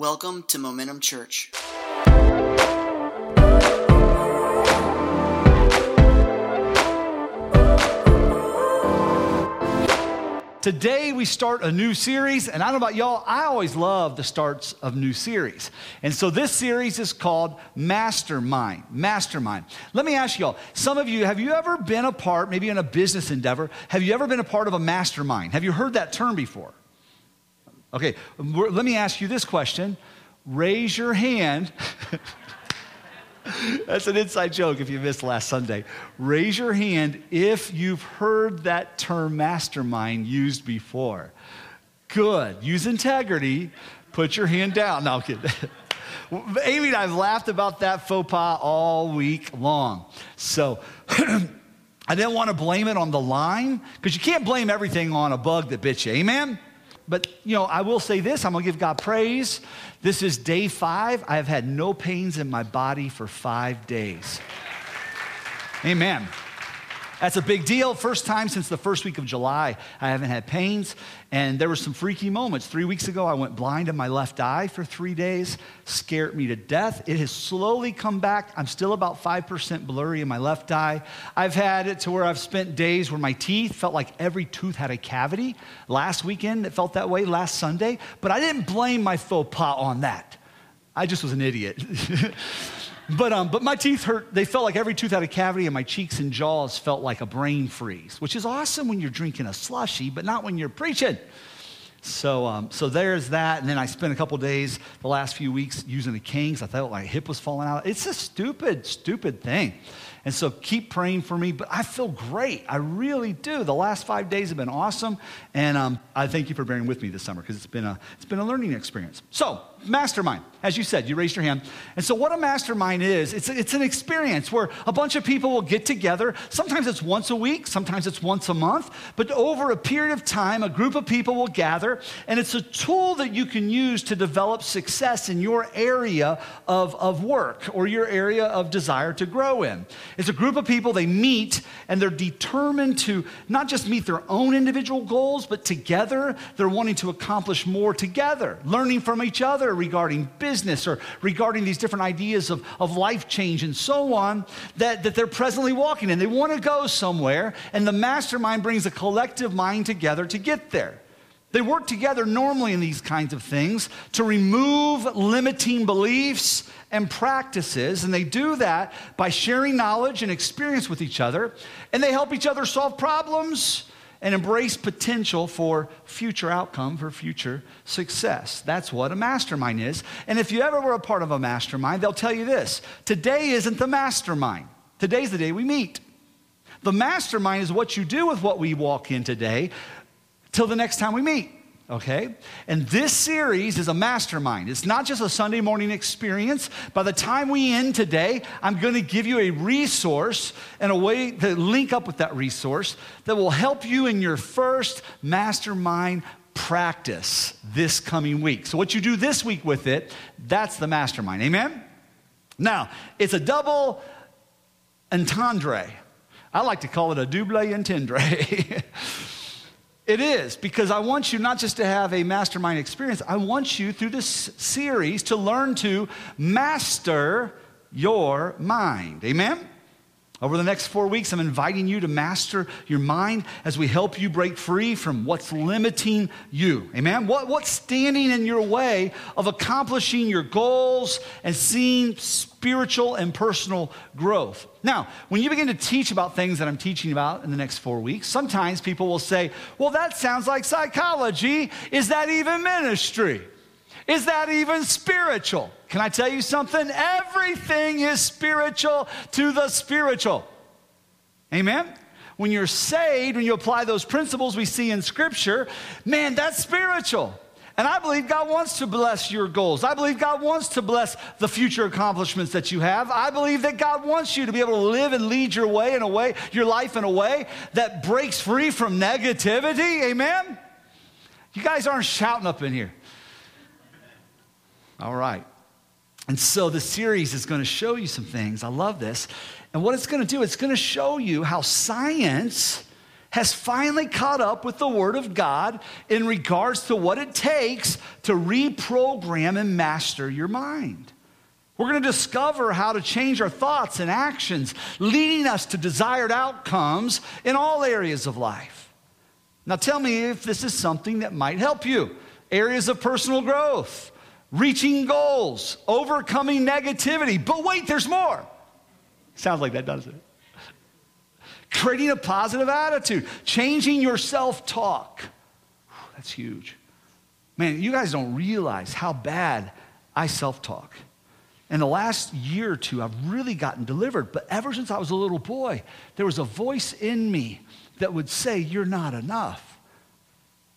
Welcome to Momentum Church. Today we start a new series, and I don't know about y'all, I always love the starts of new series. And so this series is called Mastermind. Mastermind. Let me ask y'all, some of you, have you ever been a part, maybe in a business endeavor, have you ever been a part of a mastermind? Have you heard that term before? Okay, let me ask you this question. Raise your hand. That's an inside joke if you missed last Sunday. Raise your hand if you've heard that term mastermind used before. Good. Use integrity. Put your hand down. No, I'm kidding. Amy and I have laughed about that faux pas all week long. So, I didn't want to blame it on the Lyme because you can't blame everything on a bug that bit you. Amen? But, you know, I will say this I'm to give God praise. This is day five. I have had no pains in my body for five days. Amen. That's a big deal. First time since the first week of July, I haven't had pains. And there were some freaky moments. Three weeks ago, I went blind in my left eye for three days, scared me to death. It has slowly come back. I'm still about 5% blurry in my left eye. I've had it to where I've spent days where my teeth felt like every tooth had a cavity. Last weekend, it felt that way, last Sunday. But I didn't blame my faux pas on that. I just was an idiot. But, um, but my teeth hurt. They felt like every tooth had a cavity, and my cheeks and jaws felt like a brain freeze, which is awesome when you're drinking a slushy, but not when you're preaching. So, um, so there's that. And then I spent a couple days the last few weeks using the canes. I thought my hip was falling out. It's a stupid, stupid thing. And so keep praying for me. But I feel great. I really do. The last five days have been awesome. And um, I thank you for bearing with me this summer because it's, been a, it's been a learning experience. So, mastermind, as you said, you raised your hand. And so, what a mastermind is, it's, it's an experience where a bunch of people will get together. Sometimes it's once a week, sometimes it's once a month. But over a period of time, a group of people will gather. And it's a tool that you can use to develop success in your area of, of work or your area of desire to grow in. It's a group of people, they meet and they're determined to not just meet their own individual goals, but together they're wanting to accomplish more together, learning from each other regarding business or regarding these different ideas of, of life change and so on that, that they're presently walking in. They want to go somewhere, and the mastermind brings a collective mind together to get there. They work together normally in these kinds of things to remove limiting beliefs and practices, and they do that by sharing knowledge and experience with each other, and they help each other solve problems and embrace potential for future outcome, for future success. That's what a mastermind is. And if you ever were a part of a mastermind, they'll tell you this today isn't the mastermind, today's the day we meet. The mastermind is what you do with what we walk in today till the next time we meet. Okay? And this series is a mastermind. It's not just a Sunday morning experience. By the time we end today, I'm going to give you a resource and a way to link up with that resource that will help you in your first mastermind practice this coming week. So, what you do this week with it, that's the mastermind. Amen? Now, it's a double entendre. I like to call it a double entendre. It is, because I want you not just to have a mastermind experience, I want you through this series to learn to master your mind. Amen? Over the next four weeks, I'm inviting you to master your mind as we help you break free from what's limiting you. Amen? What, what's standing in your way of accomplishing your goals and seeing spiritual and personal growth. Now, when you begin to teach about things that I'm teaching about in the next four weeks, sometimes people will say, Well, that sounds like psychology. Is that even ministry? Is that even spiritual? Can I tell you something? Everything is spiritual to the spiritual. Amen? When you're saved, when you apply those principles we see in Scripture, man, that's spiritual. And I believe God wants to bless your goals. I believe God wants to bless the future accomplishments that you have. I believe that God wants you to be able to live and lead your way in a way, your life in a way that breaks free from negativity. Amen? You guys aren't shouting up in here. All right. And so the series is going to show you some things. I love this. And what it's going to do, it's going to show you how science has finally caught up with the Word of God in regards to what it takes to reprogram and master your mind. We're going to discover how to change our thoughts and actions, leading us to desired outcomes in all areas of life. Now, tell me if this is something that might help you. Areas of personal growth, reaching goals, overcoming negativity. But wait, there's more. Sounds like that, doesn't it? creating a positive attitude, changing your self talk. That's huge. Man, you guys don't realize how bad I self talk. In the last year or two, I've really gotten delivered. But ever since I was a little boy, there was a voice in me that would say, You're not enough.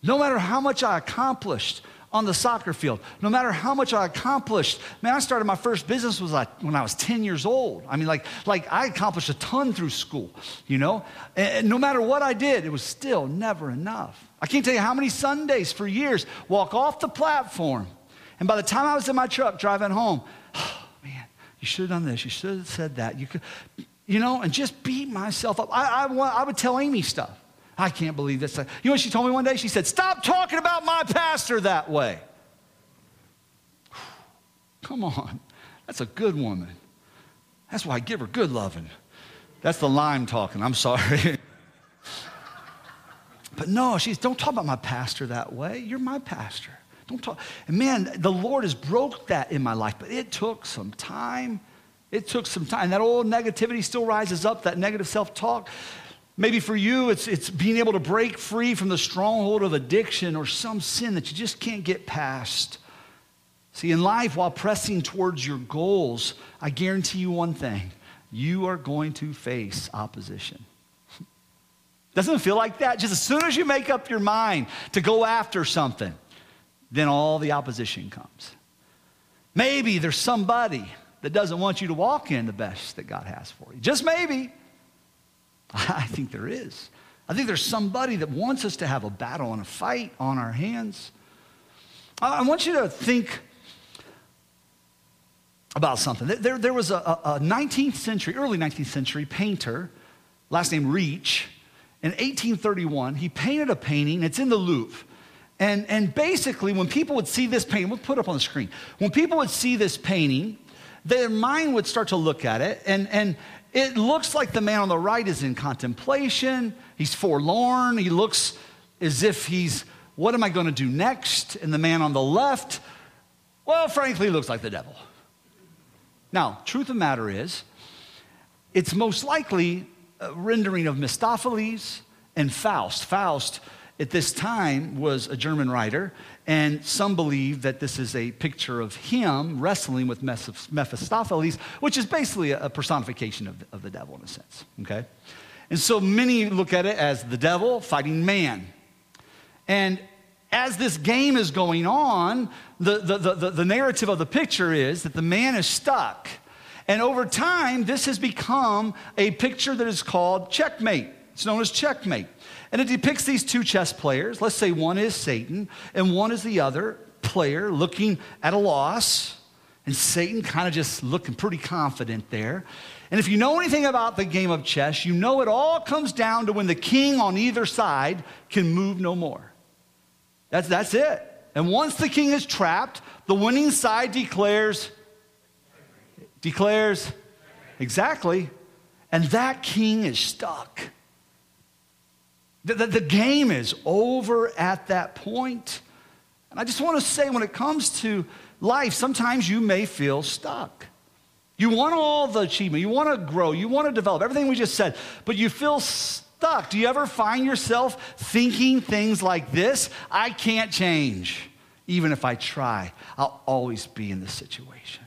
No matter how much I accomplished, on the soccer field. No matter how much I accomplished, man, I started my first business was like when I was 10 years old. I mean, like, like I accomplished a ton through school, you know? And no matter what I did, it was still never enough. I can't tell you how many Sundays for years walk off the platform. And by the time I was in my truck driving home, oh, man, you should have done this. You should have said that. You could, you know, and just beat myself up. I, I, I would tell Amy stuff. I can't believe this. You know what she told me one day? She said, Stop talking about my pastor that way. Come on. That's a good woman. That's why I give her good loving. That's the Lyme talking. I'm sorry. but no, she's don't talk about my pastor that way. You're my pastor. Don't talk. And man, the Lord has broke that in my life, but it took some time. It took some time. That old negativity still rises up, that negative self talk. Maybe for you, it's, it's being able to break free from the stronghold of addiction or some sin that you just can't get past. See, in life, while pressing towards your goals, I guarantee you one thing you are going to face opposition. Doesn't it feel like that? Just as soon as you make up your mind to go after something, then all the opposition comes. Maybe there's somebody that doesn't want you to walk in the best that God has for you. Just maybe. I think there is. I think there's somebody that wants us to have a battle and a fight on our hands. I want you to think about something. There, there was a, a 19th century, early 19th century painter, last name Retzsch. In 1831, he painted a painting. It's in the Louvre. And, and basically, when people would see this painting, we'll put it up on the screen. When people would see this painting, their mind would start to look at it, and, and it looks like the man on the right is in contemplation. He's forlorn. He looks as if he's, what am I going to do next? And the man on the left, well, frankly, looks like the devil. Now, truth of the matter is, it's most likely a rendering of Mephistopheles and Faust. Faust, at this time, was a German writer, and some believe that this is a picture of him wrestling with Mephistopheles, which is basically a personification of the, of the devil in a sense, okay? And so many look at it as the devil fighting man. And as this game is going on, the, the, the, the, narrative of the picture is that the man is stuck. And over time, this has become a picture that is called checkmate. It's known as checkmate. And it depicts these two chess players. Let's say one is Satan and one is the other player looking at a loss. And Satan kind of just looking pretty confident there. And if you know anything about the game of chess, you know it all comes down to when the king on either side can move no more. That's, that's it. And once the king is trapped, the winning side declares, declares, exactly. And that king is stuck. The, the, the game is over at that point. And I just want to say, when it comes to life, sometimes you may feel stuck. You want all the achievement, you want to grow, you want to develop, everything we just said, but you feel stuck. Do you ever find yourself thinking things like this? I can't change. Even if I try, I'll always be in this situation.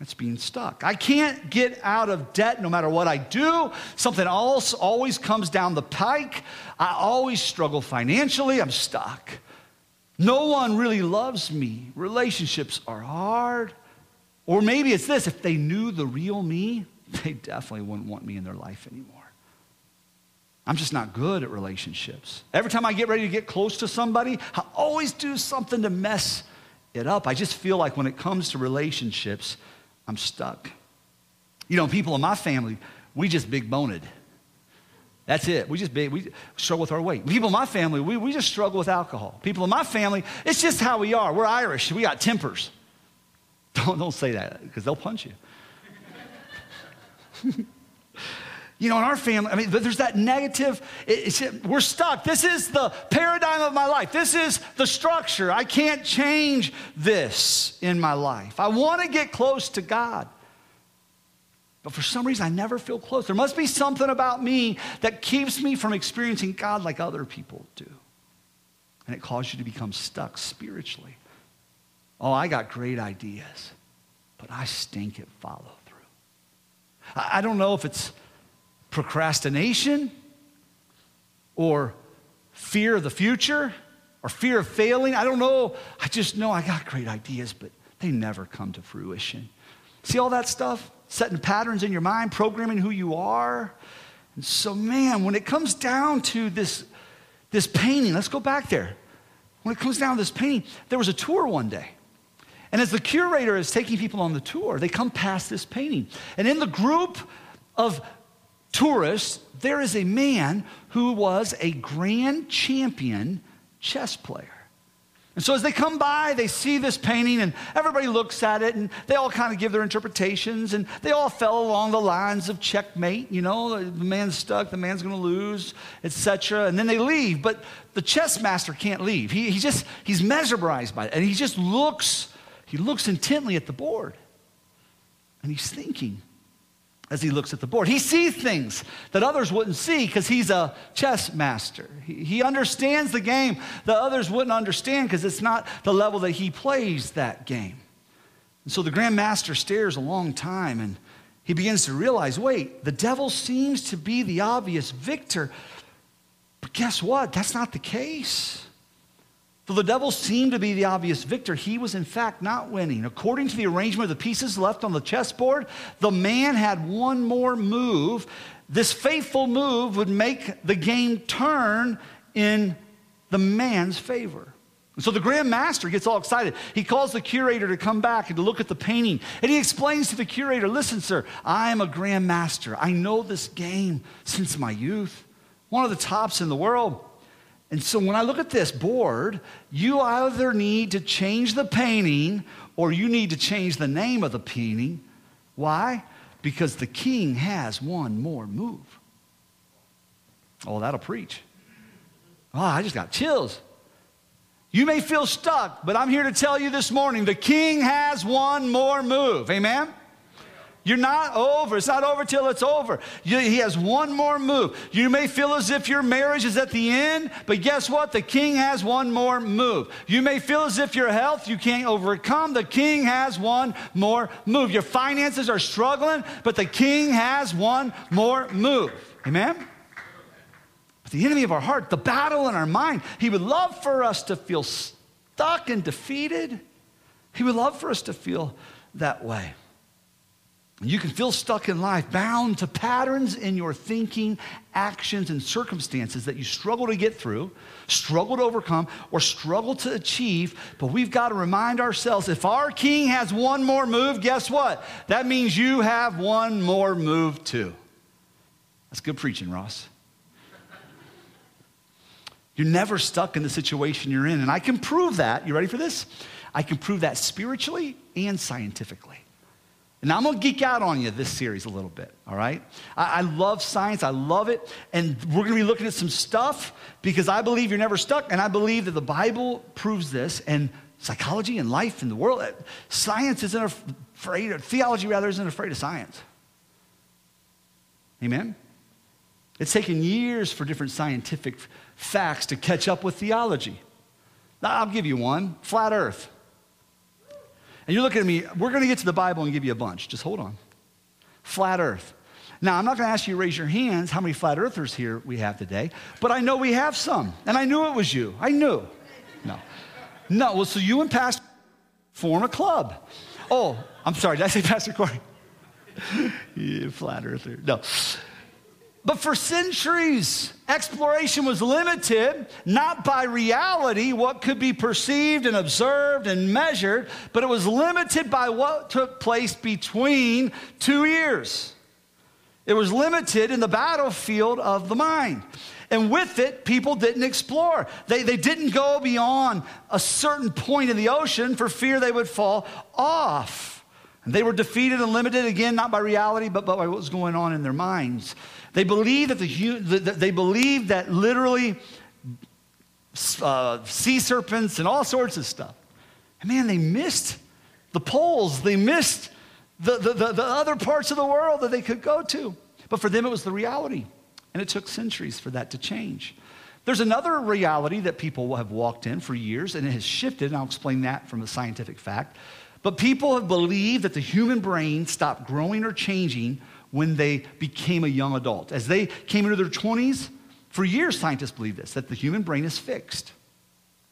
It's being stuck. I can't get out of debt no matter what I do. Something else always comes down the pike. I always struggle financially. I'm stuck. No one really loves me. Relationships are hard. Or maybe it's this if they knew the real me, they definitely wouldn't want me in their life anymore. I'm just not good at relationships. Every time I get ready to get close to somebody, I always do something to mess it up. I just feel like when it comes to relationships, I'm stuck. You know, people in my family, we just big boned. That's it. We just big, we struggle with our weight. People in my family, we, we just struggle with alcohol. People in my family, it's just how we are. We're Irish. We got tempers. Don't, don't say that because they'll punch you. you know, in our family, I mean, there's that negative, we're stuck. This is the paradigm of my life. This is the structure. I can't change this in my life. I want to get close to God. But for some reason, I never feel close. There must be something about me that keeps me from experiencing God like other people do. And it causes you to become stuck spiritually. Oh, I got great ideas, but I stink at follow through. I don't know if it's procrastination or fear of the future or fear of failing. I don't know. I just know I got great ideas, but they never come to fruition. See all that stuff? setting patterns in your mind, programming who you are. And so, man, when it comes down to this, this painting, let's go back there. When it comes down to this painting, there was a tour one day. And as the curator is taking people on the tour, they come past this painting. And in the group of tourists, there is a man who was a grand champion chess player. And so as they come by, they see this painting and everybody looks at it and they all kind of give their interpretations and they all fell along the lines of checkmate, you know, the man's stuck, the man's going to lose, etc. And then they leave, but the chess master can't leave. He, he just, he's mesmerized by it and he just looks, he looks intently at the board and he's thinking, as he looks at the board. He sees things that others wouldn't see because he's a chess master. He, understands the game that others wouldn't understand because it's not the level that he plays that game. And so the Grand Master stares a long time and he begins to realize wait, the devil seems to be the obvious victor. But guess what? That's not the case. Though the devil seemed to be the obvious victor, he was in fact not winning. According to the arrangement of the pieces left on the chessboard, the man had one more move. This faithful move would make the game turn in the man's favor. so the Grand Master gets all excited. He calls the curator to come back and to look at the painting. And he explains to the curator listen, sir, I am a Grand Master. I know this game since my youth, one of the tops in the world. And so when I look at this board, you either need to change the painting or you need to change the name of the painting. Why? Because the king has one more move. Oh, that'll preach. Oh, I just got chills. You may feel stuck, but I'm here to tell you this morning the king has one more move. Amen? You're not over. It's not over till it's over. You, he has one more move. You may feel as if your marriage is at the end, but guess what? The king has one more move. You may feel as if your health you can't overcome. The king has one more move. Your finances are struggling, but the king has one more move. Amen? But the enemy of our heart, the battle in our mind, he would love for us to feel stuck and defeated. He would love for us to feel that way. You can feel stuck in life, bound to patterns in your thinking, actions, and circumstances that you struggle to get through, struggle to overcome, or struggle to achieve. But we've got to remind ourselves if our king has one more move, guess what? That means you have one more move too. That's good preaching, Ross. You're never stuck in the situation you're in. And I can prove that. You ready for this? I can prove that spiritually and scientifically. Now, I'm to geek out on you this series a little bit, all right? I, I, love science, I love it. And we're to be looking at some stuff because I believe you're never stuck. And I believe that the Bible proves this. And psychology and life in the world, uh, science isn't afraid, of, theology rather isn't afraid of science. Amen? It's taken years for different scientific facts to catch up with theology. I'll give you one flat earth. And you're looking at me, we're going to get to the Bible and give you a bunch. Just hold on. Flat earth. Now, I'm not going to ask you to raise your hands how many flat earthers here we have today, but I know we have some. And I knew it was you. I knew. No. No, well, so you and Pastor form a club. Oh, I'm sorry, did I say Pastor Corey? yeah, flat earther. No. But for centuries, exploration was limited not by reality, what could be perceived and observed and measured, but it was limited by what took place between two ears. It was limited in the battlefield of the mind. And with it, people didn't explore. They, they didn't go beyond a certain point in the ocean for fear they would fall off. And they were defeated and limited, again, not by reality, but, but by what was going on in their minds. They believed that, the, they believed that literally uh, sea serpents and all sorts of stuff. And man, they missed the poles. They missed the, the, the, the other parts of the world that they could go to. But for them, it was the reality. And it took centuries for that to change. There's another reality that people have walked in for years, and it has shifted, and I'll explain that from a scientific fact. But people have believed that the human brain stopped growing or changing when they became a young adult. As they came into their 20s, for years, scientists believed this that the human brain is fixed.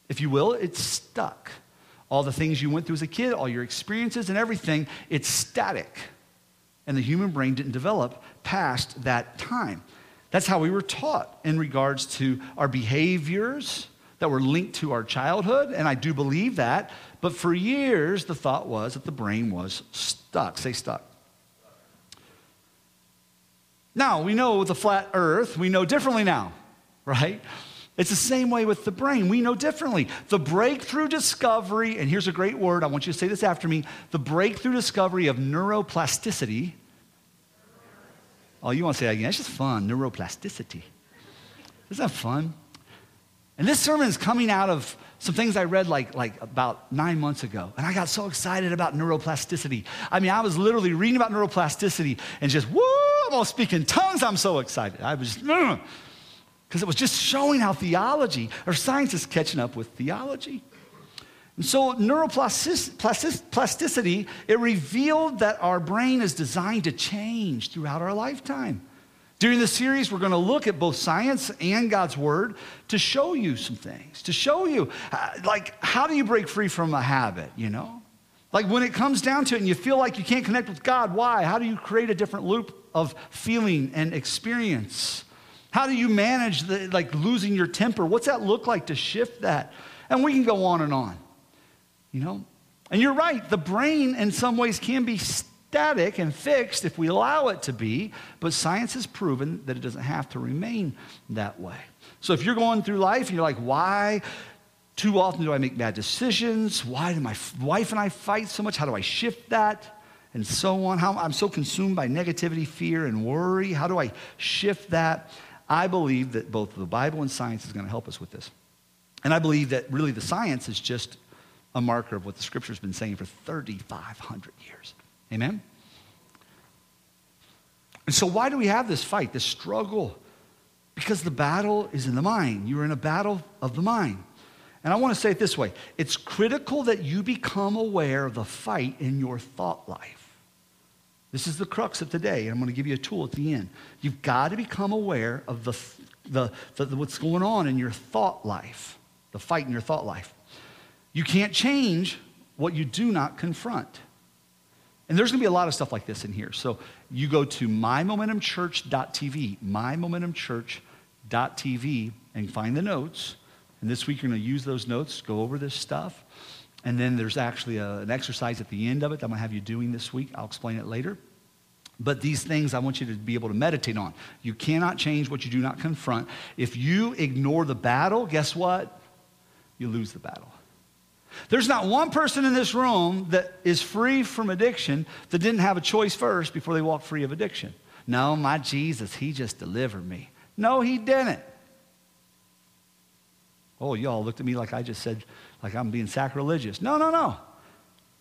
If you will, it's stuck. All the things you went through as a kid, all your experiences and everything, it's static. And the human brain didn't develop past that time. That's how we were taught in regards to our behaviors that were linked to our childhood, and I do believe that. But for years, the thought was that the brain was stuck. Say stuck. Now, we know the flat earth, we know differently now, right? It's the same way with the brain. We know differently. The breakthrough discovery, and here's a great word, I want you to say this after me the breakthrough discovery of neuroplasticity. Oh, you want to say that again? It's just fun. Neuroplasticity. Isn't that fun? And this sermon is coming out of some things I read like, like about nine months ago. And I got so excited about neuroplasticity. I mean, I was literally reading about neuroplasticity and just, woo, All speaking tongues. I'm so excited. I was, because it was just showing how theology, or science is catching up with theology. And so, neuroplasticity, it revealed that our brain is designed to change throughout our lifetime. During the series, we're going to look at both science and God's Word to show you some things, to show you, uh, like, how do you break free from a habit, you know? Like, when it comes down to it and you feel like you can't connect with God, why? How do you create a different loop of feeling and experience? How do you manage, the, like, losing your temper? What's that look like to shift that? And we can go on and on, you know? And you're right, the brain in some ways can be static and fixed if we allow it to be, but science has proven that it doesn't have to remain that way. So if you're going through life and you're like, why too often do I make bad decisions? Why do my wife and I fight so much? How do I shift that? And so on. How I'm so consumed by negativity, fear, and worry. How do I shift that? I believe that both the Bible and science is going to help us with this. And I believe that really the science is just a marker of what the scripture's been saying for 3,500 years. Amen? And so, why do we have this fight, this struggle? Because the battle is in the mind. You're in a battle of the mind. And I want to say it this way it's critical that you become aware of the fight in your thought life. This is the crux of today, and I'm going to give you a tool at the end. You've got to become aware of the, the, the, the what's going on in your thought life, the fight in your thought life. You can't change what you do not confront. And there's going to be a lot of stuff like this in here. So you go to mymomentumchurch.tv, mymomentumchurch.tv, and find the notes. And this week you're going to use those notes, go over this stuff. And then there's actually a, an exercise at the end of it that I'm going to have you doing this week. I'll explain it later. But these things I want you to be able to meditate on. You cannot change what you do not confront. If you ignore the battle, guess what? You lose the battle. There's not one person in this room that is free from addiction that didn't have a choice first before they walked free of addiction. No, my Jesus, he just delivered me. No, he didn't. Oh, y'all looked at me like I just said, like I'm being sacrilegious. No, no, no.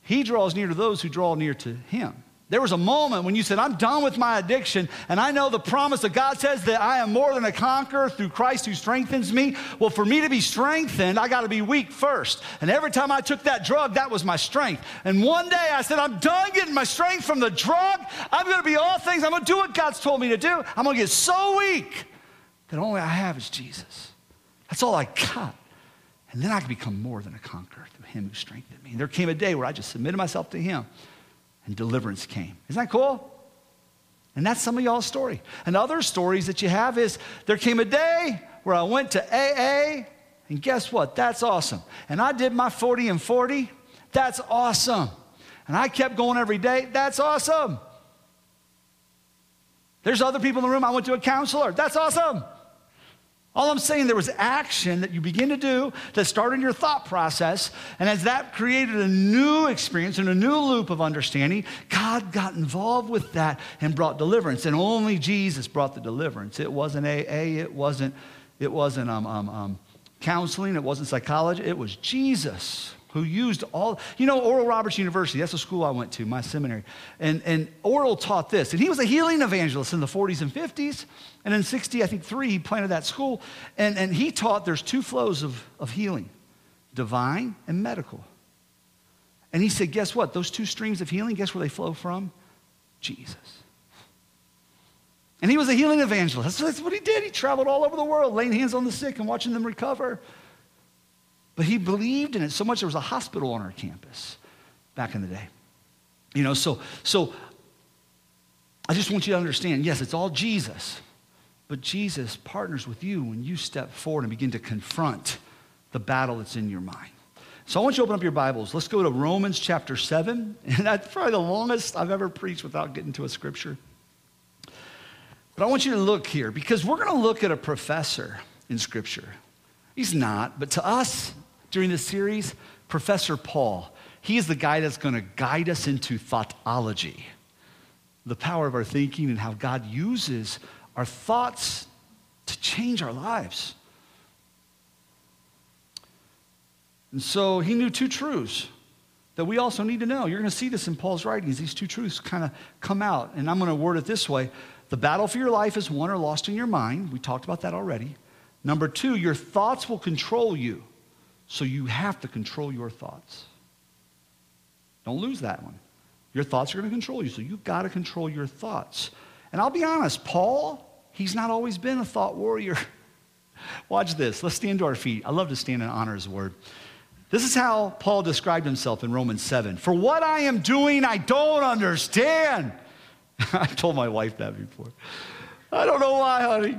He draws near to those who draw near to him. There was a moment when you said, I'm done with my addiction, and I know the promise that God says that I am more than a conqueror through Christ who strengthens me. Well, for me to be strengthened, I got to be weak first. And every time I took that drug, that was my strength. And one day I said, I'm done getting my strength from the drug. I'm going to be all things. I'm going to do what God's told me to do. I'm going to get so weak that only I have is Jesus. That's all I got. And then I could become more than a conqueror through him who strengthened me. And there came a day where I just submitted myself to him and deliverance came. Isn't that cool? And that's some of y'all's story. And other stories that you have is there came a day where I went to AA, and guess what? That's awesome. And I did my 40 and 40. That's awesome. And I kept going every day. That's awesome. There's other people in the room. I went to a counselor. That's awesome. All I'm saying, there was action that you begin to do that started your thought process. And as that created a new experience and a new loop of understanding, God got involved with that and brought deliverance. And only Jesus brought the deliverance. It wasn't AA, it wasn't, it wasn't um, um, um, counseling, it wasn't psychology, it was Jesus who used all, you know, Oral Roberts University, that's the school I went to, my seminary. And, and Oral taught this. And he was a healing evangelist in the 40s and 50s. And in 60, I think three, he planted that school. And, and he taught there's two flows of, of healing divine and medical. And he said, guess what? Those two streams of healing, guess where they flow from? Jesus. And he was a healing evangelist. That's what he did. He traveled all over the world, laying hands on the sick and watching them recover. But he believed in it so much there was a hospital on our campus back in the day. You know, so so I just want you to understand, yes, it's all Jesus. But Jesus partners with you when you step forward and begin to confront the battle that's in your mind. So I want you to open up your Bibles. Let's go to Romans chapter 7. And that's probably the longest I've ever preached without getting to a scripture. But I want you to look here because we're going to look at a professor in scripture. He's not, but to us, during this series, Professor Paul. He is the guy that's going to guide us into thoughtology, the power of our thinking and how God uses our thoughts to change our lives. And so he knew two truths that we also need to know. You're going to see this in Paul's writings. These two truths kind of come out. And I'm going to word it this way The battle for your life is won or lost in your mind. We talked about that already. Number two, your thoughts will control you. So you have to control your thoughts. Don't lose that one. Your thoughts are going to control you, so you've got to control your thoughts. And I'll be honest, Paul, he's not always been a thought warrior. Watch this. Let's stand to our feet. I love to stand and honor his word. This is how Paul described himself in Romans 7. For what I am doing, I don't understand. I've told my wife that before. I don't know why, honey.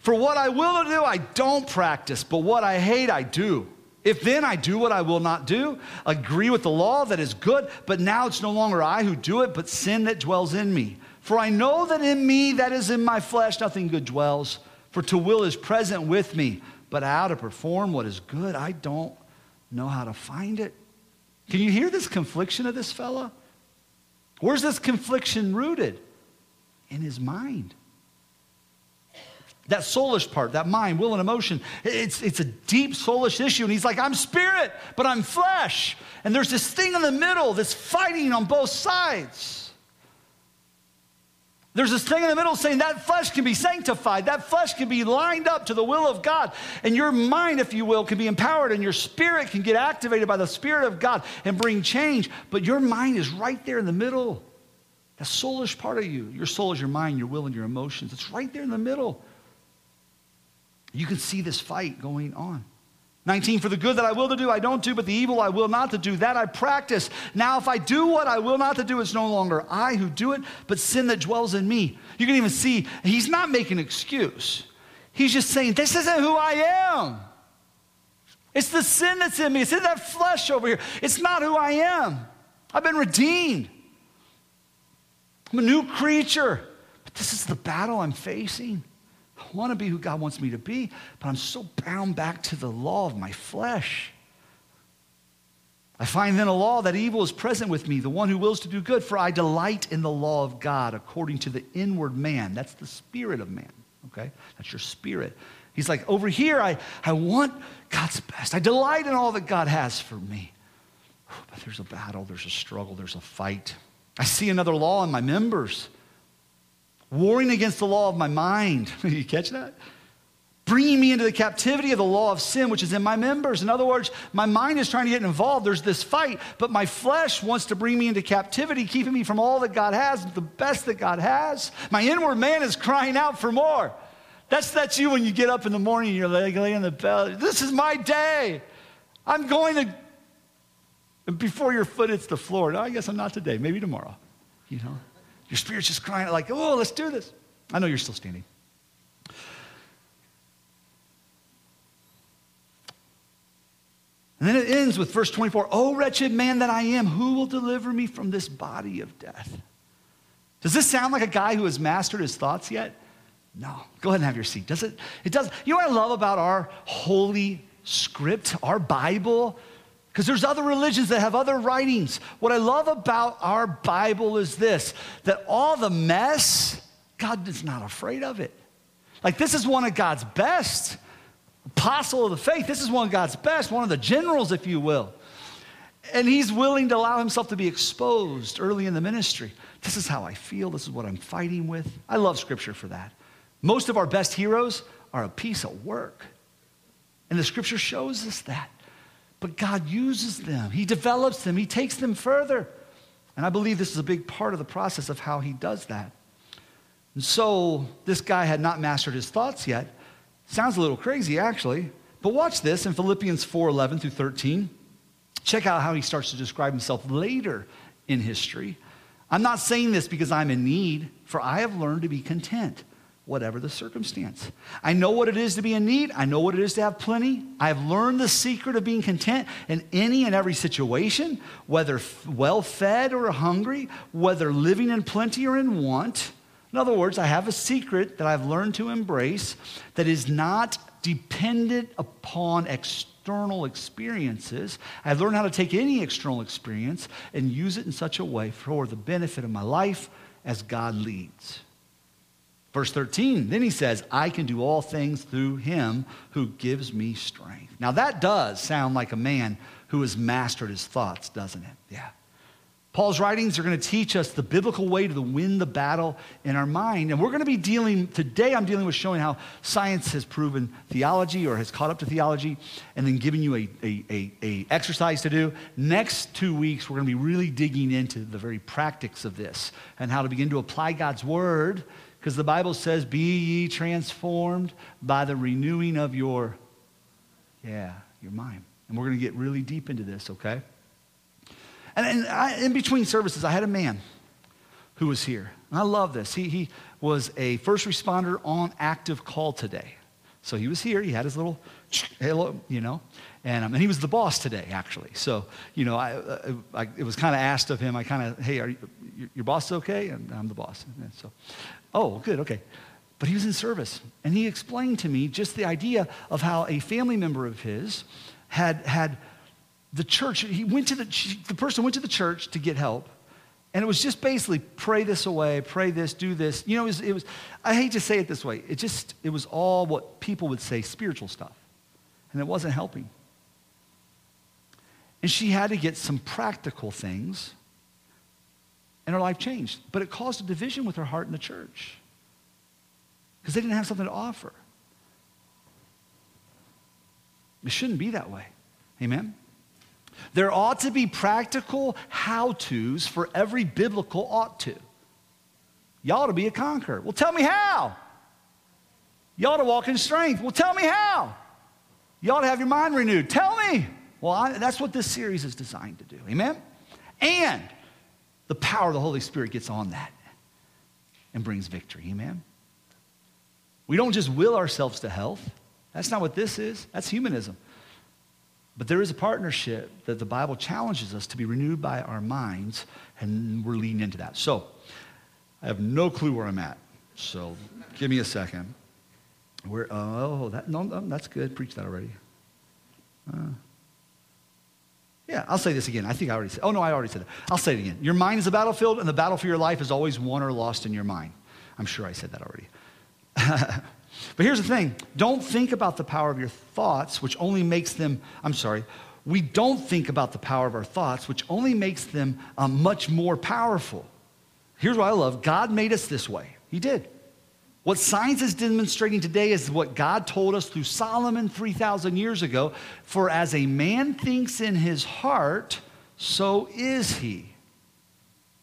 For what I will do, I don't practice, but what I hate, I do. If then I do what I will not do, agree with the law that is good, but now it's no longer I who do it, but sin that dwells in me. For I know that in me, that is in my flesh, nothing good dwells. For to will is present with me, but how to perform what is good, I don't know how to find it. Can you hear this confliction of this fella? Where's this confliction rooted? In his mind. That soulish part, that mind, will, and emotion, it's, it's a deep soulish issue. And he's like, I'm spirit, but I'm flesh. And there's this thing in the middle that's fighting on both sides. There's this thing in the middle saying that flesh can be sanctified, that flesh can be lined up to the will of God. And your mind, if you will, can be empowered, and your spirit can get activated by the Spirit of God and bring change. But your mind is right there in the middle. That soulish part of you. Your soul is your mind, your will, and your emotions. It's right there in the middle. You can see this fight going on. 19, for the good that I will to do, I don't do, but the evil I will not to do, that I practice. Now, if I do what I will not to do, it's no longer I who do it, but sin that dwells in me. You can even see he's not making an excuse. He's just saying, This isn't who I am. It's the sin that's in me. It's in that flesh over here. It's not who I am. I've been redeemed. I'm a new creature. But this is the battle I'm facing. I want to be who God wants me to be, but I'm so bound back to the law of my flesh. I find then a law that evil is present with me, the one who wills to do good, for I delight in the law of God according to the inward man. That's the spirit of man, okay? That's your spirit. He's like, over here, I, I want God's best. I delight in all that God has for me. But there's a battle, there's a struggle, there's a fight. I see another law in my members warring against the law of my mind. you catch that? Bringing me into the captivity of the law of sin, which is in my members. In other words, my mind is trying to get involved. There's this fight, but my flesh wants to bring me into captivity, keeping me from all that God has, the best that God has. My inward man is crying out for more. That's, that's you when you get up in the morning and you're laying in the bed. This is my day. I'm going to, and before your foot hits the floor, no, I guess I'm not today, maybe tomorrow, you know. Your spirit's just crying like, oh, let's do this. I know you're still standing. And then it ends with verse 24 Oh, wretched man that I am, who will deliver me from this body of death? Does this sound like a guy who has mastered his thoughts yet? No. Go ahead and have your seat. Does it? It does. You know what I love about our holy script, our Bible? Because there's other religions that have other writings. What I love about our Bible is this that all the mess, God is not afraid of it. Like, this is one of God's best. Apostle of the faith, this is one of God's best, one of the generals, if you will. And he's willing to allow himself to be exposed early in the ministry. This is how I feel. This is what I'm fighting with. I love scripture for that. Most of our best heroes are a piece of work. And the scripture shows us that. But God uses them, He develops them, He takes them further. And I believe this is a big part of the process of how He does that. And so this guy had not mastered his thoughts yet. Sounds a little crazy, actually. But watch this in Philippians 4 11 through 13. Check out how he starts to describe himself later in history. I'm not saying this because I'm in need, for I have learned to be content whatever the circumstance. I know what it is to be in need. I know what it is to have plenty. I have learned the secret of being content in any and every situation, whether well fed or hungry, whether living in plenty or in want. In other words, I have a secret that I've learned to embrace that is not dependent upon external experiences. I've learned how to take any external experience and use it in such a way for the benefit of my life as God leads. Verse 13, then he says, I can do all things through him who gives me strength. Now that does sound like a man who has mastered his thoughts, doesn't it? Yeah. Paul's writings are going to teach us the biblical way to win the battle in our mind. And we're going to be dealing, today I'm dealing with showing how science has proven theology or has caught up to theology and then giving you a, a, a, a exercise to do. Next two weeks, we're going to be really digging into the very practice of this and how to begin to apply God's word because the Bible says, Be ye transformed by the renewing of your, yeah, your mind. And we're going to get really deep into this, okay? And, and I, in between services, I had a man who was here. And I love this. He, he was a first responder on active call today. So he was here. He had his little hello, you know, and, um, and he was the boss today, actually. So, you know, I, uh, I it was kind of asked of him. I kind of, hey, are you, your boss is okay? And I'm the boss. And so, Oh, good, okay. But he was in service. And he explained to me just the idea of how a family member of his had, had the church, he went to the, the person went to the church to get help. And it was just basically pray this away, pray this, do this. You know, it was, it was, I hate to say it this way. It just, it was all what people would say spiritual stuff. And it wasn't helping. And she had to get some practical things and her life changed. But it caused a division with her heart in the church because they didn't have something to offer. It shouldn't be that way. Amen? There ought to be practical how to's for every biblical ought to. You ought to be a conqueror. Well, tell me how. You ought to walk in strength. Well, tell me how. You ought to have your mind renewed. Tell me. Well, I, that's what this series is designed to do. Amen? And the power of the Holy Spirit gets on that and brings victory. Amen? We don't just will ourselves to health. That's not what this is. That's humanism. But there is a partnership that the Bible challenges us to be renewed by our minds, and we're leaning into that. So, I have no clue where I'm at. So, give me a second. Where? Oh, that no, no that's good. Preach that already. Uh, yeah, I'll say this again. I think I already said. Oh no, I already said that. I'll say it again. Your mind is a battlefield, and the battle for your life is always won or lost in your mind. I'm sure I said that already. but here's the thing: don't think about the power of your thoughts, which only makes them. I'm sorry. We don't think about the power of our thoughts, which only makes them um, much more powerful. Here's what I love God made us this way. He did. What science is demonstrating today is what God told us through Solomon 3,000 years ago For as a man thinks in his heart, so is he.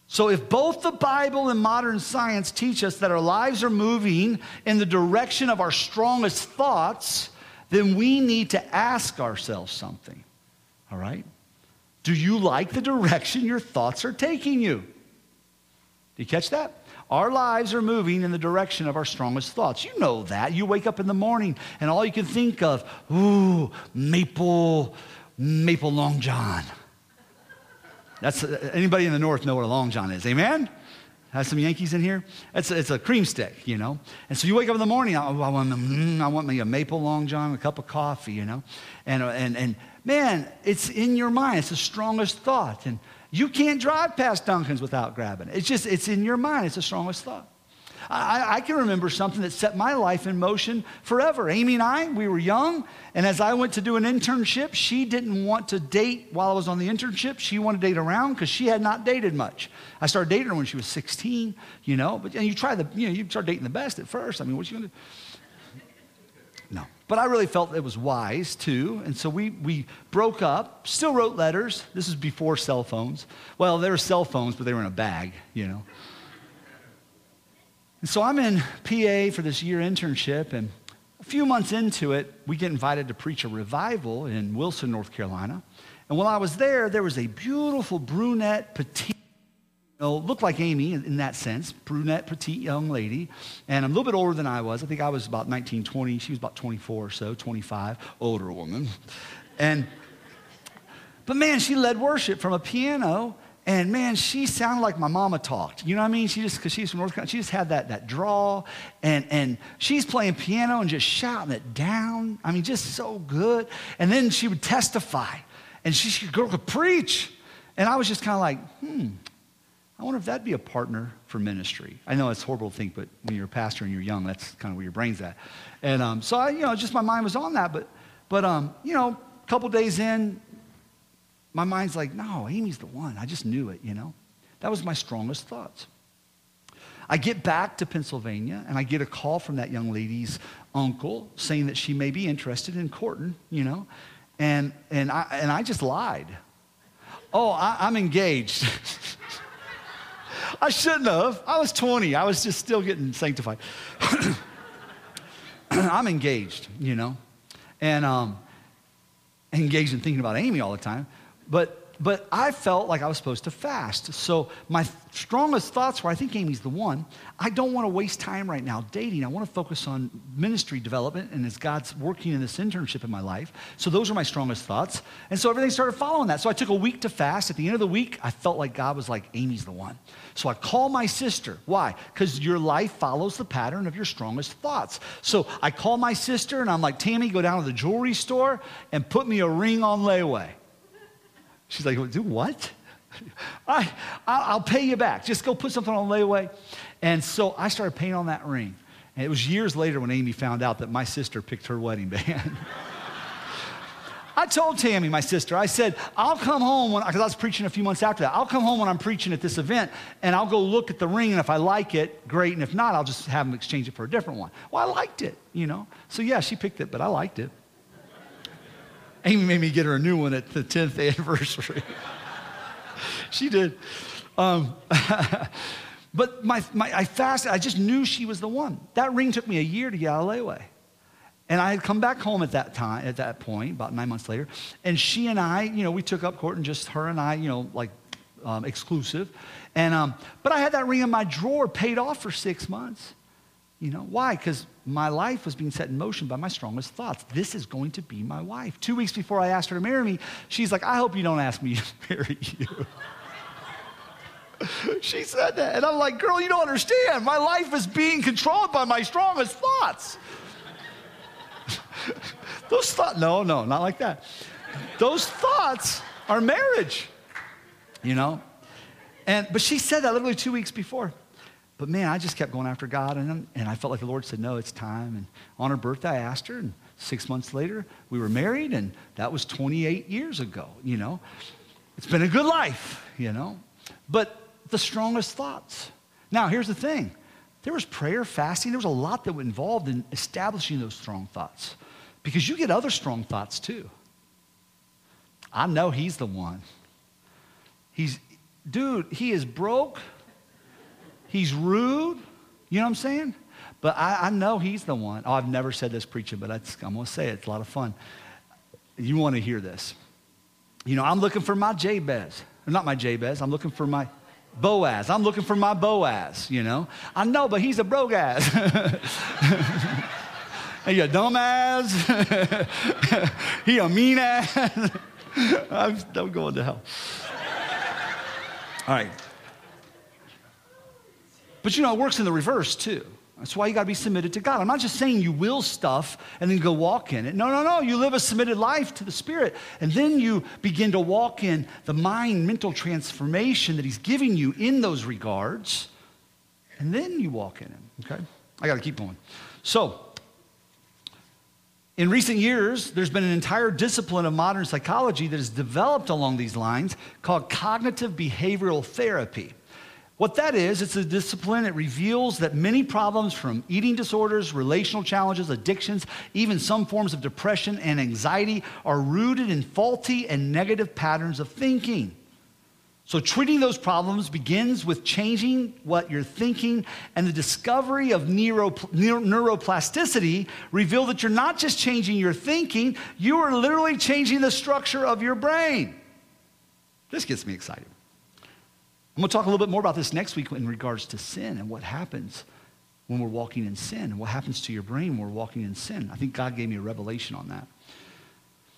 So, if both the Bible and modern science teach us that our lives are moving in the direction of our strongest thoughts, then we need to ask ourselves something. All right? Do you like the direction your thoughts are taking you? Do you catch that? Our lives are moving in the direction of our strongest thoughts. You know that. You wake up in the morning and all you can think of, ooh, maple, maple long john. That's anybody in the north know what a long john is. Amen? Have some Yankees in here? It's a, it's a cream stick, you know? And so you wake up in the morning, I, I, want, mm, I want me a maple long john, a cup of coffee, you know? And, and, and man, it's in your mind. It's the strongest thought. And you can't drive past Dunkin's without grabbing it. It's just, it's in your mind. It's the strongest thought. I, I, can remember something that set my life in motion forever. Amy and I, we were young, and as I went to do an internship, she didn't want to date while I was on the internship. She wanted to date around because she had not dated much. I started dating her when she was 16, you know, but and you try the, you know, you start dating the best at first. I mean, what's you gonna do? But I really felt it was wise too. And so we, we broke up, still wrote letters. This is before cell phones. Well, there were cell phones, but they were in a bag, you know. And so I'm in PA for this year internship, and a few months into it, we get invited to preach a revival in Wilson, North Carolina. And while I was there, there was a beautiful brunette, petite, know, looked like Amy in that sense, brunette, petite young lady, and a little bit older than I was. I think I was about 19, 20. She was about 24 or so, 25, older woman. And, but man, she led worship from a piano and man, she sounded like my mama talked. You know what I mean? She just, because she's from North Carolina, she just had that, that draw. And, and she's playing piano and just shouting it down. I mean, just so good. And then she would testify. And she, she girl could preach. And I was just kind of like, hmm, I wonder if that'd be a partner for ministry. I know it's horrible to think, but when you're a pastor and you're young, that's kind of where your brain's at. And um, so, I, you know, just my mind was on that. But, but um, you know, a couple days in, my mind's like, no, Amy's the one. I just knew it, you know? That was my strongest thoughts. I get back to Pennsylvania and I get a call from that young lady's uncle saying that she may be interested in courting, you know? And, and, I, and I just lied. Oh, I, am engaged. I shouldn't have. I was 20. I was just still getting sanctified. I'm engaged, you know? And um, engaged in thinking about Amy all the time. But but I felt like I was supposed to fast. So my strongest thoughts were I think Amy's the one. I don't want to waste time right now dating. I want to focus on ministry development and as God's working in this internship in my life. So those were my strongest thoughts. And so everything started following that. So I took a week to fast. At the end of the week, I felt like God was like, Amy's the one. So I called my sister. Why? Because your life follows the pattern of your strongest thoughts. So I call my sister and I'm like, Tammy, go down to the jewelry store and put me a ring on layaway. She's like, do what? I, I'll pay you back. Just go put something on layaway. And so I started paying on that ring. And it was years later when Amy found out that my sister picked her wedding band. I told Tammy, my sister, I said, I'll come home when, because I was preaching a few months after that. I'll come home when I'm preaching at this event and I'll go look at the ring. And if I like it, great. And if not, I'll just have them exchange it for a different one. Well, I liked it, you know. So yeah, she picked it, but I liked it. Amy made me get her a new one at the 10th anniversary. she did. Um, but my, my, I fasted. I just knew she was the one. That ring took me a year to get out of layaway. And I had come back home at that time, at that point, about nine months later. And she and I, you know, we took up court and just her and I, you know, like um, exclusive. And, um, but I had that ring in my drawer paid off for six months. You know, why? Because my life was being set in motion by my strongest thoughts. This is going to be my wife. Two weeks before I asked her to marry me, she's like, I hope you don't ask me to marry you. she said that. And I'm like, girl, you don't understand. My life is being controlled by my strongest thoughts. Those thoughts, no, no, not like that. Those thoughts are marriage, you know? And, but she said that literally two weeks before. But man, I just kept going after God, and, and I felt like the Lord said, No, it's time. And on her birthday, I asked her, and six months later, we were married, and that was 28 years ago, you know. It's been a good life, you know. But the strongest thoughts. Now, here's the thing there was prayer, fasting, there was a lot that was involved in establishing those strong thoughts because you get other strong thoughts too. I know he's the one. He's, dude, he is broke He's rude. You know what I'm saying? But I, I know he's the one. Oh, I've never said this preaching, but I'm going to say it. It's a lot of fun. You want to hear this. You know, I'm looking for my Jabez. Not my Jabez. I'm looking for my Boaz. I'm looking for my Boaz, you know. I know, but he's a brogaz. hey, you a dumbass. he a mean ass. I'm, I'm going to hell. All right. But you know, it works in the reverse too. That's why you got to be submitted to God. I'm not just saying you will stuff and then go walk in it. No, no, no. You live a submitted life to the Spirit. And then you begin to walk in the mind mental transformation that He's giving you in those regards. And then you walk in Him. Okay? I got to keep going. So, in recent years, there's been an entire discipline of modern psychology that has developed along these lines called cognitive behavioral therapy. What that is, it's a discipline that reveals that many problems from eating disorders, relational challenges, addictions, even some forms of depression and anxiety are rooted in faulty and negative patterns of thinking. So, treating those problems begins with changing what you're thinking, and the discovery of neuro, neuroplasticity reveal that you're not just changing your thinking, you are literally changing the structure of your brain. This gets me excited. I'm going to talk a little bit more about this next week in regards to sin and what happens when we're walking in sin and what happens to your brain when we're walking in sin. I think God gave me a revelation on that.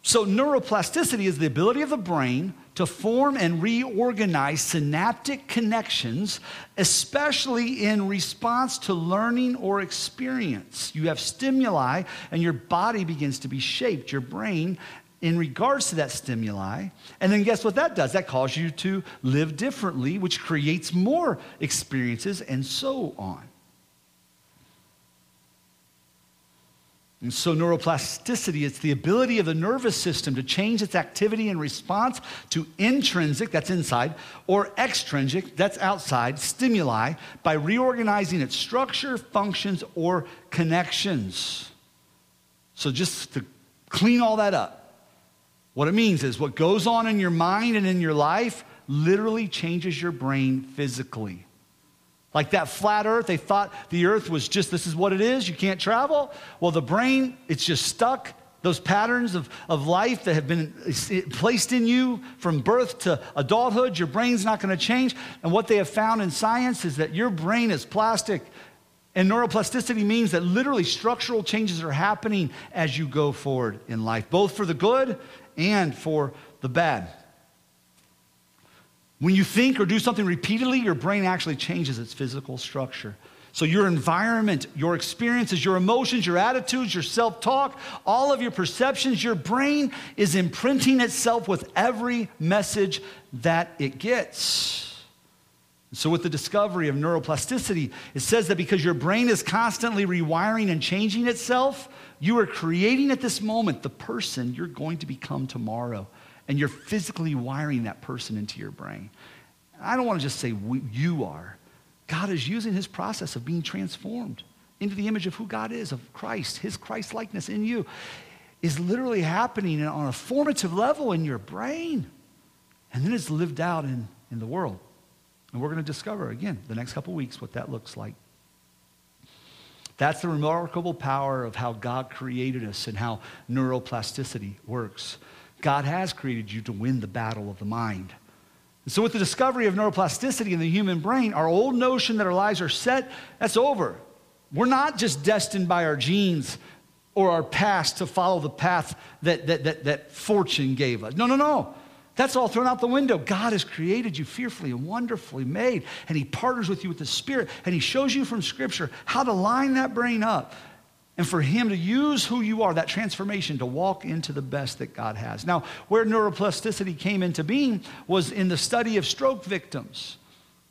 So, neuroplasticity is the ability of the brain to form and reorganize synaptic connections, especially in response to learning or experience. You have stimuli, and your body begins to be shaped. Your brain in regards to that stimuli. And then guess what that does? That causes you to live differently, which creates more experiences and so on. And so, neuroplasticity, it's the ability of the nervous system to change its activity in response to intrinsic, that's inside, or extrinsic, that's outside, stimuli by reorganizing its structure, functions, or connections. So, just to clean all that up, what it means is what goes on in your mind and in your life literally changes your brain physically. Like that flat earth, they thought the earth was just this is what it is, you can't travel. Well, the brain, it's just stuck. Those patterns of, of life that have been placed in you from birth to adulthood, your brain's not going to change. And what they have found in science is that your brain is plastic. And neuroplasticity means that literally structural changes are happening as you go forward in life, both for the good and for the bad. When you think or do something repeatedly, your brain actually changes its physical structure. So, your environment, your experiences, your emotions, your attitudes, your self talk, all of your perceptions, your brain is imprinting itself with every message that it gets. So, with the discovery of neuroplasticity, it says that because your brain is constantly rewiring and changing itself, you are creating at this moment the person you're going to become tomorrow. And you're physically wiring that person into your brain. I don't want to just say you are. God is using his process of being transformed into the image of who God is, of Christ, his Christ likeness in you, is literally happening on a formative level in your brain. And then it's lived out in, in the world. And we're going to discover again the next couple weeks what that looks like. That's the remarkable power of how God created us and how neuroplasticity works. God has created you to win the battle of the mind. And so, with the discovery of neuroplasticity in the human brain, our old notion that our lives are set, that's over. We're not just destined by our genes or our past to follow the path that, that, that, that fortune gave us. No, no, no. That's all thrown out the window. God has created you fearfully and wonderfully made, and He partners with you with the Spirit, and He shows you from Scripture how to line that brain up and for Him to use who you are, that transformation, to walk into the best that God has. Now, where neuroplasticity came into being was in the study of stroke victims.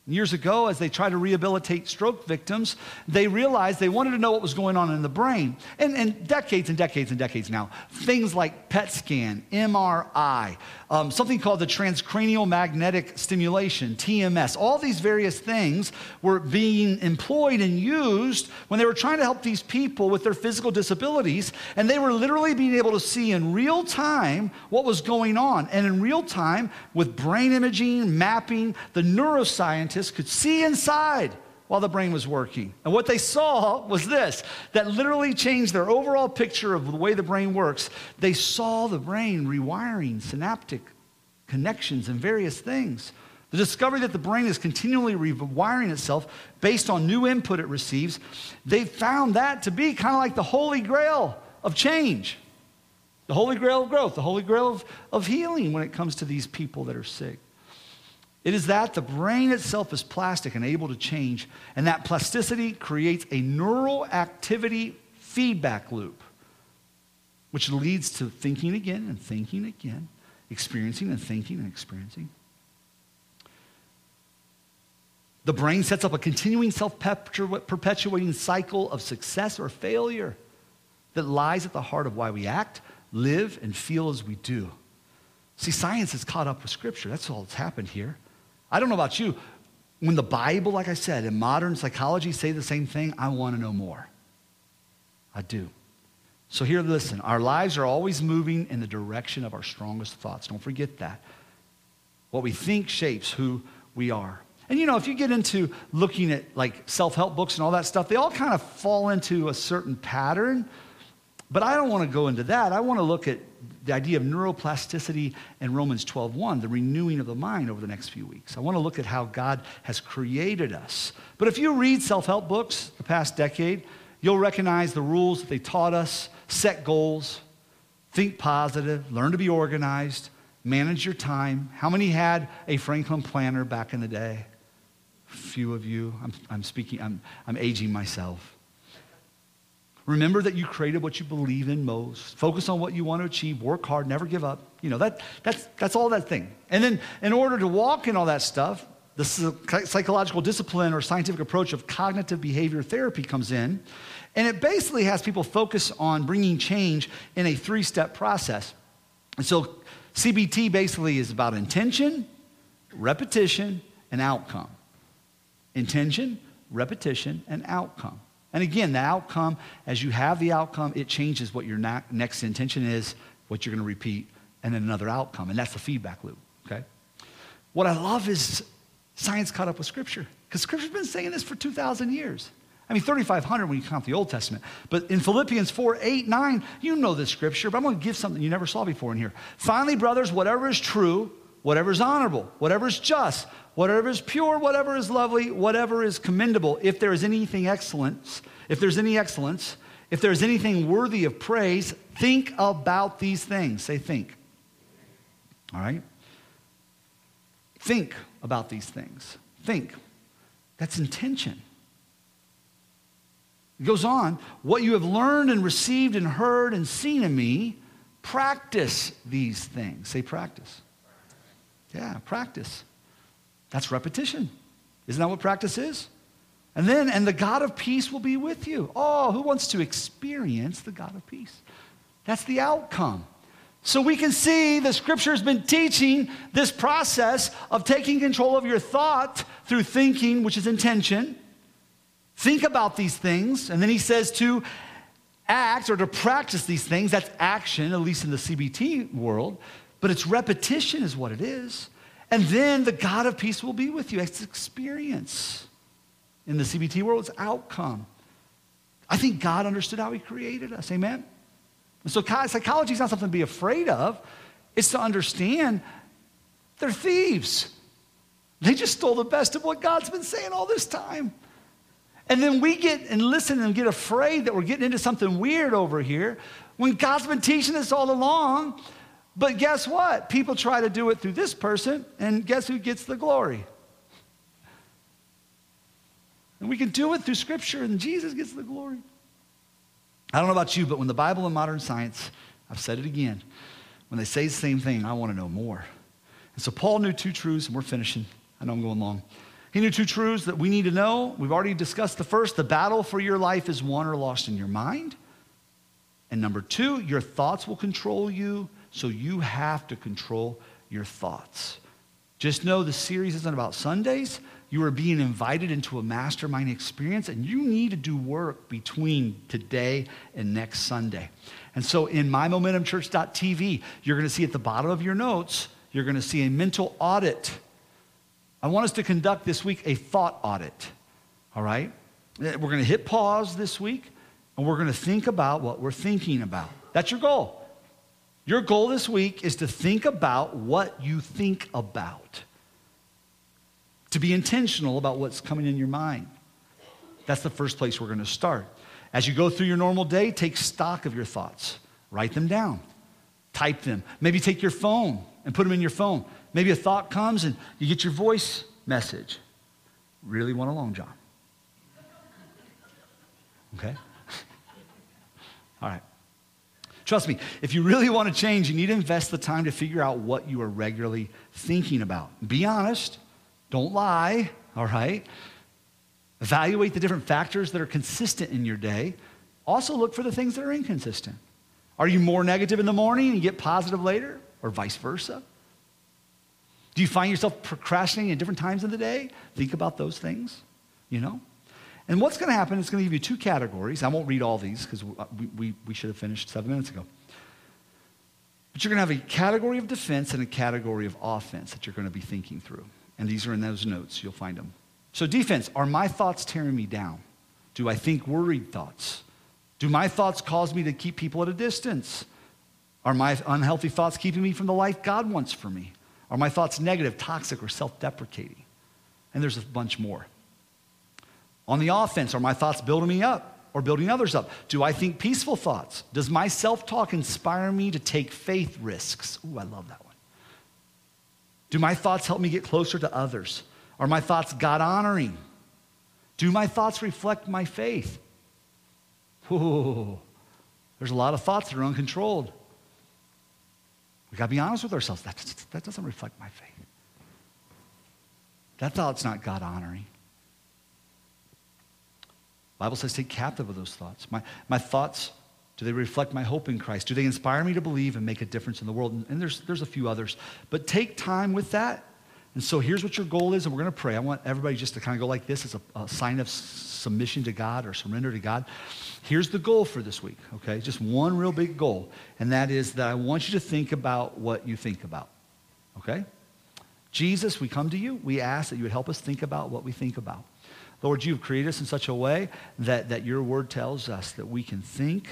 Years ago, as they tried to rehabilitate stroke victims, they realized they wanted to know what was going on in the brain. And, and decades and decades and decades now, things like PET scan, MRI, um, something called the transcranial magnetic stimulation, TMS, all these various things were being employed and used when they were trying to help these people with their physical disabilities. And they were literally being able to see in real time what was going on. And in real time, with brain imaging, mapping, the neuroscientists, scientists could see inside while the brain was working. And what they saw was this that literally changed their overall picture of the way the brain works. They saw the brain rewiring synaptic connections and various things. The discovery that the brain is continually rewiring itself based on new input it receives, they found that to be kind of like the holy grail of change, the holy grail of growth, the holy grail of, of healing when it comes to these people that are sick. It is that the brain itself is plastic and able to change, and that plasticity creates a neural activity feedback loop, which leads to thinking again and thinking again, experiencing and thinking and experiencing. The brain sets up a continuing self perpetuating cycle of success or failure that lies at the heart of why we act, live, and feel as we do. See, science has caught up with Scripture. That's all that's happened here. I don't know about you. When the Bible, like I said, and modern psychology say the same thing, I want to know more. I do. So here, listen. Our lives are always moving in the direction of our strongest thoughts. Don't forget that. What we think shapes who we are. And you know, if you get into looking at like self help books and all that stuff, they all kind of fall into a certain pattern. But I don't want to go into that. I want to look at the idea of neuroplasticity and Romans 12:1, the renewing of the mind over the next few weeks. I want to look at how God has created us. But if you read self-help books the past decade, you'll recognize the rules that they taught us, set goals, think positive, learn to be organized, manage your time. How many had a Franklin planner back in the day? Few of you. I'm, I'm speaking, I'm, I'm aging myself. Remember that you created what you believe in most. Focus on what you want to achieve. Work hard. Never give up. You know, that, that's, that's all that thing. And then, in order to walk in all that stuff, the psychological discipline or scientific approach of cognitive behavior therapy comes in. And it basically has people focus on bringing change in a three step process. And so, CBT basically is about intention, repetition, and outcome. Intention, repetition, and outcome. And again, the outcome, as you have the outcome, it changes what your next intention is, what you're going to repeat, and then another outcome. And that's the feedback loop, okay? What I love is science caught up with Scripture, because Scripture's been saying this for 2,000 years. I mean, 3,500 when you count the Old Testament. But in Philippians 4, 8, 9, you know this scripture, but I'm going to give something you never saw before in here. Finally, brothers, whatever is true, whatever is honorable, whatever is just, whatever is pure, whatever is lovely, whatever is commendable, if there is anything excellence, if there's any excellence, if there's anything worthy of praise, think about these things. Say, think. All right? Think about these things. Think. That's intention. It goes on, what you have learned and received and heard and seen in me, practice these things. Say, practice. Yeah, practice. That's repetition. Isn't that what practice is? And then, and the God of peace will be with you. Oh, who wants to experience the God of peace? That's the outcome. So we can see the scripture has been teaching this process of taking control of your thought through thinking, which is intention. Think about these things. And then he says to act or to practice these things. That's action, at least in the CBT world. But it's repetition, is what it is. And then the God of peace will be with you. It's experience. In the CBT world, it's outcome. I think God understood how He created us. Amen? And so psychology is not something to be afraid of, it's to understand they're thieves. They just stole the best of what God's been saying all this time. And then we get and listen and get afraid that we're getting into something weird over here when God's been teaching us all along. But guess what? People try to do it through this person, and guess who gets the glory? And we can do it through Scripture, and Jesus gets the glory. I don't know about you, but when the Bible and modern science, I've said it again, when they say the same thing, I want to know more. And so Paul knew two truths, and we're finishing. I know I'm going long. He knew two truths that we need to know. We've already discussed the first the battle for your life is won or lost in your mind. And number two, your thoughts will control you so you have to control your thoughts. Just know the series isn't about Sundays. You are being invited into a mastermind experience, and you need to do work between today and next Sunday. And so, in mymomentumchurch.tv, you're going to see at the bottom of your notes, you're going to see a mental audit. I want us to conduct this week a thought audit. All right? We're going to hit pause this week, and we're going to think about what we're thinking about. That's your goal. Your goal this week is to think about what you think about, to be intentional about what's coming in your mind. That's the first place we're going to start. As you go through your normal day, take stock of your thoughts, write them down. Type them. Maybe take your phone and put them in your phone. Maybe a thought comes and you get your voice message. Really want a long john. Okay? All right. Trust me, if you really want to change, you need to invest the time to figure out what you are regularly thinking about. Be honest. Don't lie, all right? Evaluate the different factors that are consistent in your day. Also, look for the things that are inconsistent. Are you more negative in the morning and get positive later, or vice versa? Do you find yourself procrastinating at different times of the day? Think about those things, you know? And what's going to happen is going to give you two categories. I won't read all these because uh, we, we, we should have finished seven minutes ago. But you're going to have a category of defense and a category of offense that you're going to be thinking through. And these are in those notes. You'll find them. So, defense are my thoughts tearing me down? Do I think worried thoughts? Do my thoughts cause me to keep people at a distance? Are my unhealthy thoughts keeping me from the life God wants for me? Are my thoughts negative, toxic, or self deprecating? And there's a bunch more. On the offense, are my thoughts building me up or building others up? Do I think peaceful thoughts? Does my self talk inspire me to take faith risks? Ooh, I love that one. Do my thoughts help me get closer to others? Are my thoughts God honoring? Do my thoughts reflect my faith? Ooh, there's a lot of thoughts that are uncontrolled. We got to be honest with ourselves. That, that doesn't reflect my faith. That thought's not God honoring. Bible says take captive of those thoughts. My, my thoughts, do they reflect my hope in Christ? Do they inspire me to believe and make a difference in the world? And, and there's, there's a few others. But take time with that. And so here's what your goal is, and we're going to pray. I want everybody just to kind of go like this as a, a sign of submission to God or surrender to God. Here's the goal for this week, okay? Just one real big goal, and that is that I want you to think about what you think about, okay? Jesus, we come to you. We ask that you would help us think about what we think about. Lord, you've created us in such a way that, that your word tells us that we can think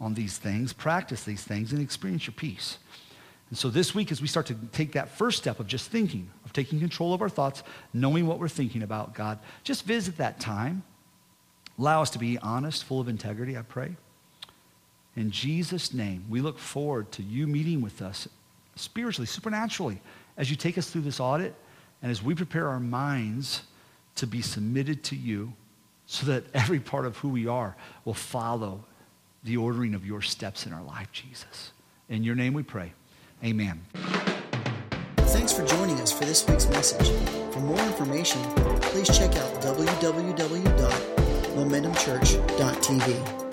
on these things, practice these things, and experience your peace. And so this week, as we start to take that first step of just thinking, of taking control of our thoughts, knowing what we're thinking about, God, just visit that time. Allow us to be honest, full of integrity, I pray. In Jesus' name, we look forward to you meeting with us spiritually, supernaturally, as you take us through this audit and as we prepare our minds to be submitted to you so that every part of who we are will follow the ordering of your steps in our life, Jesus. In your name we pray. Amen. Thanks for joining us for this week's message. For more information, please check out www.momentumchurch.tv.